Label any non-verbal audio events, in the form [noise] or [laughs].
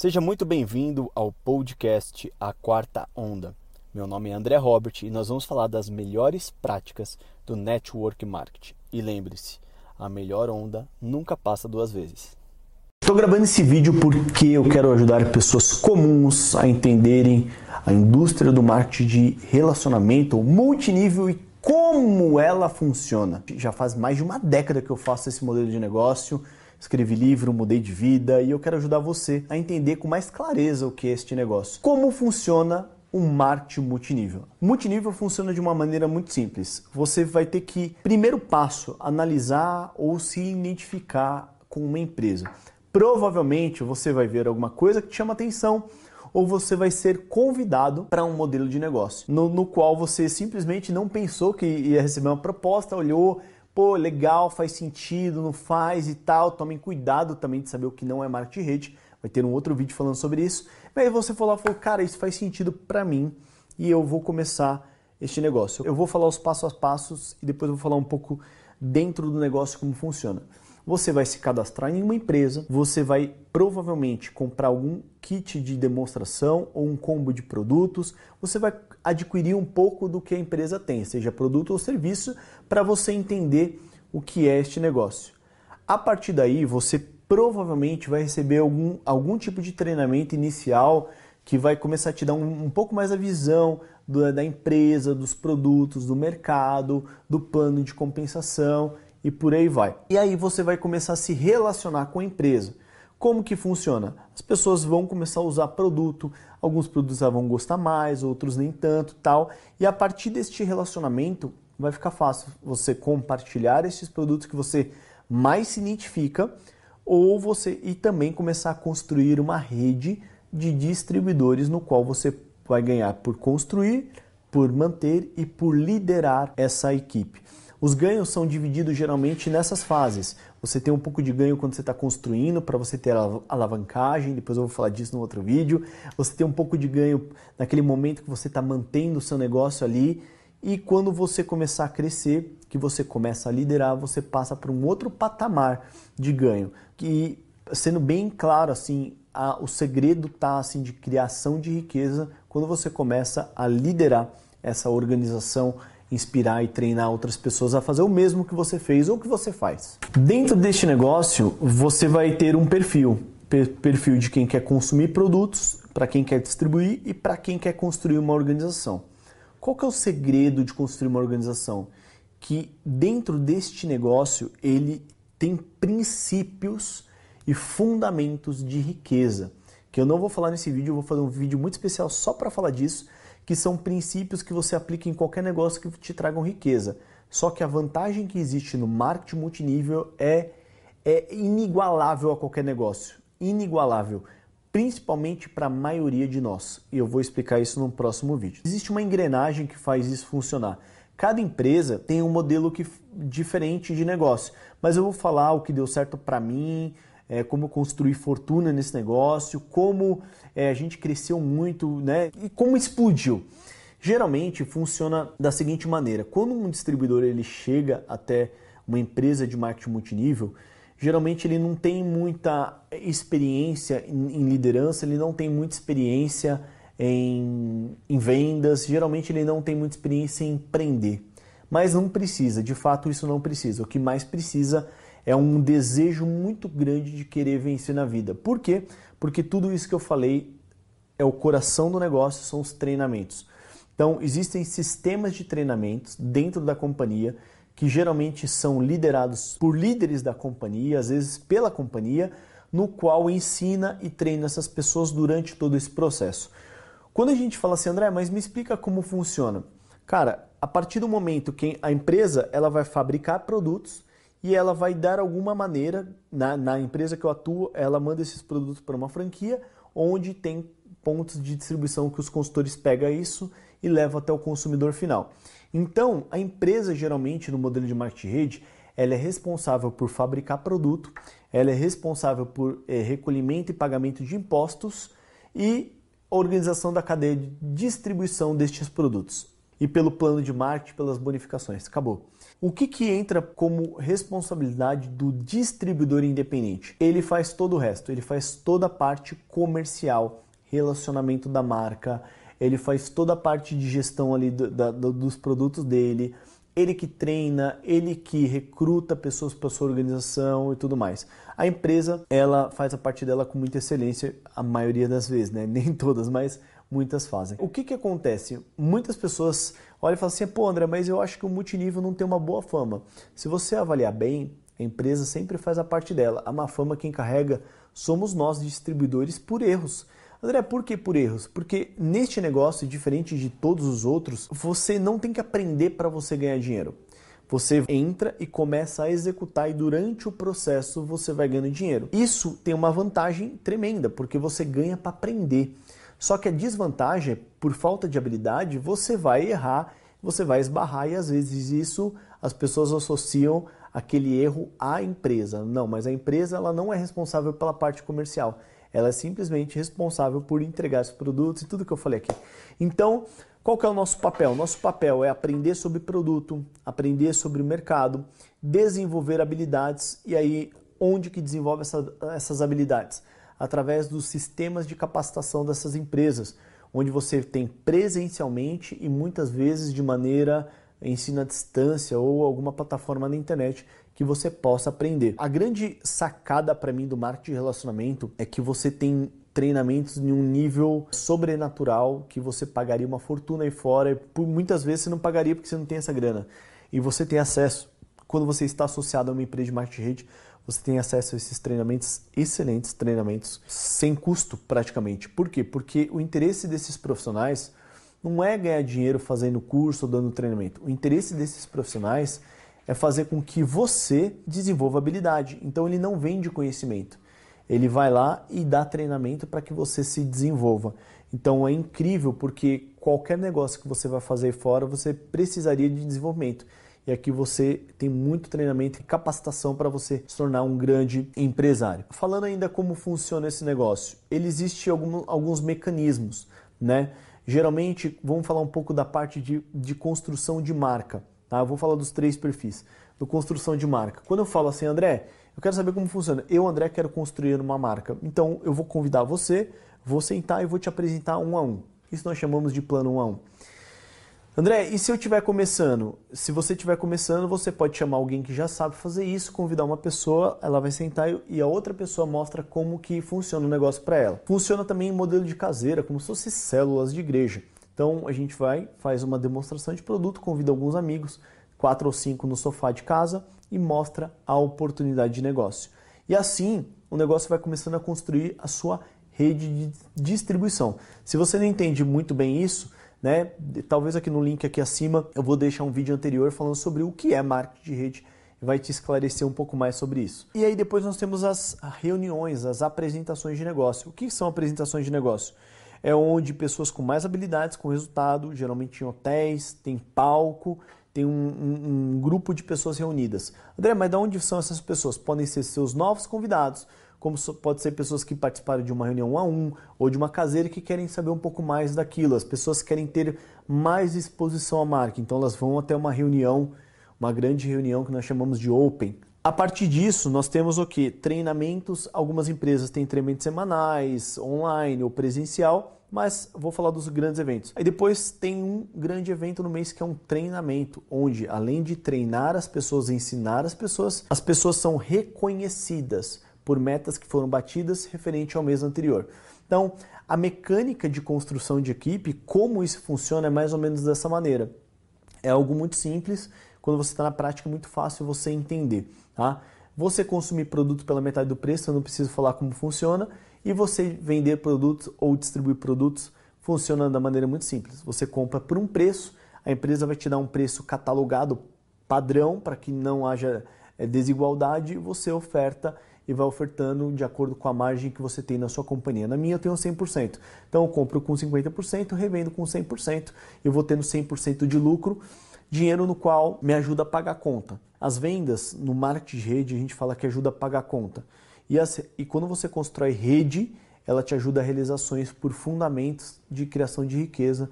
Seja muito bem-vindo ao podcast A Quarta Onda. Meu nome é André Robert e nós vamos falar das melhores práticas do Network Marketing. E lembre-se, a melhor onda nunca passa duas vezes. Estou gravando esse vídeo porque eu quero ajudar pessoas comuns a entenderem a indústria do marketing de relacionamento multinível e como ela funciona. Já faz mais de uma década que eu faço esse modelo de negócio escrevi livro, mudei de vida e eu quero ajudar você a entender com mais clareza o que é este negócio. Como funciona o marketing multinível. Multinível funciona de uma maneira muito simples. Você vai ter que, primeiro passo, analisar ou se identificar com uma empresa. Provavelmente você vai ver alguma coisa que te chama atenção ou você vai ser convidado para um modelo de negócio no, no qual você simplesmente não pensou que ia receber uma proposta, olhou, pô, legal, faz sentido, não faz e tal. Tomem cuidado também de saber o que não é marketing rede. Vai ter um outro vídeo falando sobre isso. E aí você falou, falou, cara, isso faz sentido para mim e eu vou começar este negócio. Eu vou falar os passos a passos e depois eu vou falar um pouco dentro do negócio como funciona. Você vai se cadastrar em uma empresa, você vai provavelmente comprar algum kit de demonstração ou um combo de produtos, você vai adquirir um pouco do que a empresa tem, seja produto ou serviço, para você entender o que é este negócio. A partir daí, você provavelmente vai receber algum, algum tipo de treinamento inicial que vai começar a te dar um, um pouco mais a visão do, da empresa, dos produtos, do mercado, do plano de compensação e por aí vai. E aí você vai começar a se relacionar com a empresa. Como que funciona? As pessoas vão começar a usar produto, alguns produtos vão gostar mais, outros nem tanto, tal. E a partir deste relacionamento vai ficar fácil você compartilhar esses produtos que você mais se identifica ou você e também começar a construir uma rede de distribuidores no qual você vai ganhar por construir, por manter e por liderar essa equipe. Os ganhos são divididos geralmente nessas fases. Você tem um pouco de ganho quando você está construindo, para você ter alavancagem, depois eu vou falar disso no outro vídeo. Você tem um pouco de ganho naquele momento que você está mantendo o seu negócio ali. E quando você começar a crescer, que você começa a liderar, você passa para um outro patamar de ganho. Que, sendo bem claro, assim, a, o segredo está assim, de criação de riqueza quando você começa a liderar essa organização inspirar e treinar outras pessoas a fazer o mesmo que você fez ou que você faz. Dentro deste negócio, você vai ter um perfil, perfil de quem quer consumir produtos, para quem quer distribuir e para quem quer construir uma organização. Qual que é o segredo de construir uma organização? Que dentro deste negócio ele tem princípios e fundamentos de riqueza. Que eu não vou falar nesse vídeo, eu vou fazer um vídeo muito especial só para falar disso, que são princípios que você aplica em qualquer negócio que te tragam riqueza. Só que a vantagem que existe no marketing multinível é, é inigualável a qualquer negócio. Inigualável. Principalmente para a maioria de nós. E eu vou explicar isso no próximo vídeo. Existe uma engrenagem que faz isso funcionar. Cada empresa tem um modelo que, diferente de negócio. Mas eu vou falar o que deu certo para mim, é, como construir fortuna nesse negócio, como é, a gente cresceu muito, né? E como explodiu. Geralmente funciona da seguinte maneira: quando um distribuidor ele chega até uma empresa de marketing multinível, geralmente ele não tem muita experiência em, liderança, ele não tem muita experiência em, em vendas, geralmente ele não tem muita experiência em empreender. Mas não precisa, de fato isso não precisa. O que mais precisa é um desejo muito grande de querer vencer na vida. Por quê? Porque tudo isso que eu falei é o coração do negócio, são os treinamentos. Então, existem sistemas de treinamentos dentro da companhia que geralmente são liderados por líderes da companhia, às vezes pela companhia, no qual ensina e treina essas pessoas durante todo esse processo. Quando a gente fala assim, André, mas me explica como funciona. Cara, a partir do momento que a empresa ela vai fabricar produtos, e ela vai dar alguma maneira, na, na empresa que eu atuo, ela manda esses produtos para uma franquia, onde tem pontos de distribuição que os consultores pegam isso e levam até o consumidor final. Então, a empresa geralmente no modelo de marketing rede, ela é responsável por fabricar produto, ela é responsável por é, recolhimento e pagamento de impostos e organização da cadeia de distribuição destes produtos. E pelo plano de marketing, pelas bonificações. Acabou. O que, que entra como responsabilidade do distribuidor independente? Ele faz todo o resto, ele faz toda a parte comercial, relacionamento da marca, ele faz toda a parte de gestão ali do, da, dos produtos dele, ele que treina, ele que recruta pessoas para sua organização e tudo mais. A empresa, ela faz a parte dela com muita excelência, a maioria das vezes, né? [laughs] Nem todas, mas muitas fazem. O que que acontece? Muitas pessoas olham e falam assim, pô André, mas eu acho que o multinível não tem uma boa fama. Se você avaliar bem, a empresa sempre faz a parte dela. A má fama quem carrega somos nós, distribuidores, por erros. André, por que por erros? Porque neste negócio, diferente de todos os outros, você não tem que aprender para você ganhar dinheiro. Você entra e começa a executar e durante o processo você vai ganhando dinheiro. Isso tem uma vantagem tremenda, porque você ganha para aprender. Só que a desvantagem é, por falta de habilidade, você vai errar, você vai esbarrar e às vezes isso as pessoas associam aquele erro à empresa. Não, mas a empresa ela não é responsável pela parte comercial ela é simplesmente responsável por entregar esses produtos e tudo que eu falei aqui. Então, qual que é o nosso papel? Nosso papel é aprender sobre produto, aprender sobre mercado, desenvolver habilidades e aí onde que desenvolve essa, essas habilidades? Através dos sistemas de capacitação dessas empresas, onde você tem presencialmente e muitas vezes de maneira ensino à distância ou alguma plataforma na internet que você possa aprender. A grande sacada para mim do marketing de relacionamento é que você tem treinamentos em um nível sobrenatural que você pagaria uma fortuna aí fora e por muitas vezes você não pagaria porque você não tem essa grana. E você tem acesso, quando você está associado a uma empresa de marketing de rede, você tem acesso a esses treinamentos, excelentes treinamentos, sem custo praticamente. Por quê? Porque o interesse desses profissionais não é ganhar dinheiro fazendo curso ou dando treinamento. O interesse desses profissionais é fazer com que você desenvolva habilidade. Então ele não vende conhecimento. Ele vai lá e dá treinamento para que você se desenvolva. Então é incrível porque qualquer negócio que você vai fazer fora, você precisaria de desenvolvimento. E aqui você tem muito treinamento e capacitação para você se tornar um grande empresário. Falando ainda como funciona esse negócio, ele existe algum, alguns mecanismos, né? Geralmente, vamos falar um pouco da parte de, de construção de marca. Tá? Eu vou falar dos três perfis do construção de marca. Quando eu falo assim, André, eu quero saber como funciona. Eu, André, quero construir uma marca. Então, eu vou convidar você, vou sentar e vou te apresentar um a um. Isso nós chamamos de plano um a um. André, e se eu estiver começando? Se você estiver começando, você pode chamar alguém que já sabe fazer isso, convidar uma pessoa, ela vai sentar e a outra pessoa mostra como que funciona o negócio para ela. Funciona também em modelo de caseira, como se fosse células de igreja. Então a gente vai, faz uma demonstração de produto, convida alguns amigos, quatro ou cinco no sofá de casa e mostra a oportunidade de negócio. E assim o negócio vai começando a construir a sua rede de distribuição. Se você não entende muito bem isso, né, talvez aqui no link aqui acima eu vou deixar um vídeo anterior falando sobre o que é marketing de rede e vai te esclarecer um pouco mais sobre isso. E aí depois nós temos as reuniões, as apresentações de negócio. O que são apresentações de negócio? é onde pessoas com mais habilidades, com resultado, geralmente em hotéis, tem palco, tem um, um, um, grupo de pessoas reunidas. André, mas de onde são essas pessoas? Podem ser seus novos convidados, como pode ser pessoas que participaram de uma reunião a um ou de uma caseira que querem saber um pouco mais daquilo. As pessoas querem ter mais exposição à marca, então elas vão até uma reunião, uma grande reunião que nós chamamos de Open, a partir disso, nós temos o que? Treinamentos. Algumas empresas têm treinamentos semanais, online ou presencial, mas vou falar dos grandes eventos. Aí depois tem um grande evento no mês que é um treinamento, onde além de treinar as pessoas, ensinar as pessoas, as pessoas são reconhecidas por metas que foram batidas referente ao mês anterior. Então, a mecânica de construção de equipe, como isso funciona, é mais ou menos dessa maneira. É algo muito simples quando você está na prática é muito fácil você entender. Tá? Você consumir produto pela metade do preço, eu não preciso falar como funciona, e você vender produtos ou distribuir produtos funciona da maneira muito simples. Você compra por um preço, a empresa vai te dar um preço catalogado padrão para que não haja é, desigualdade, você oferta e vai ofertando de acordo com a margem que você tem na sua companhia. Na minha eu tenho 100%. Então eu compro com 50%, revendo com 100%, eu vou tendo 100% de lucro dinheiro no qual me ajuda a pagar a conta. As vendas no marketing de rede a gente fala que ajuda a pagar a conta. E, as, e quando você constrói rede, ela te ajuda a realizações por fundamentos de criação de riqueza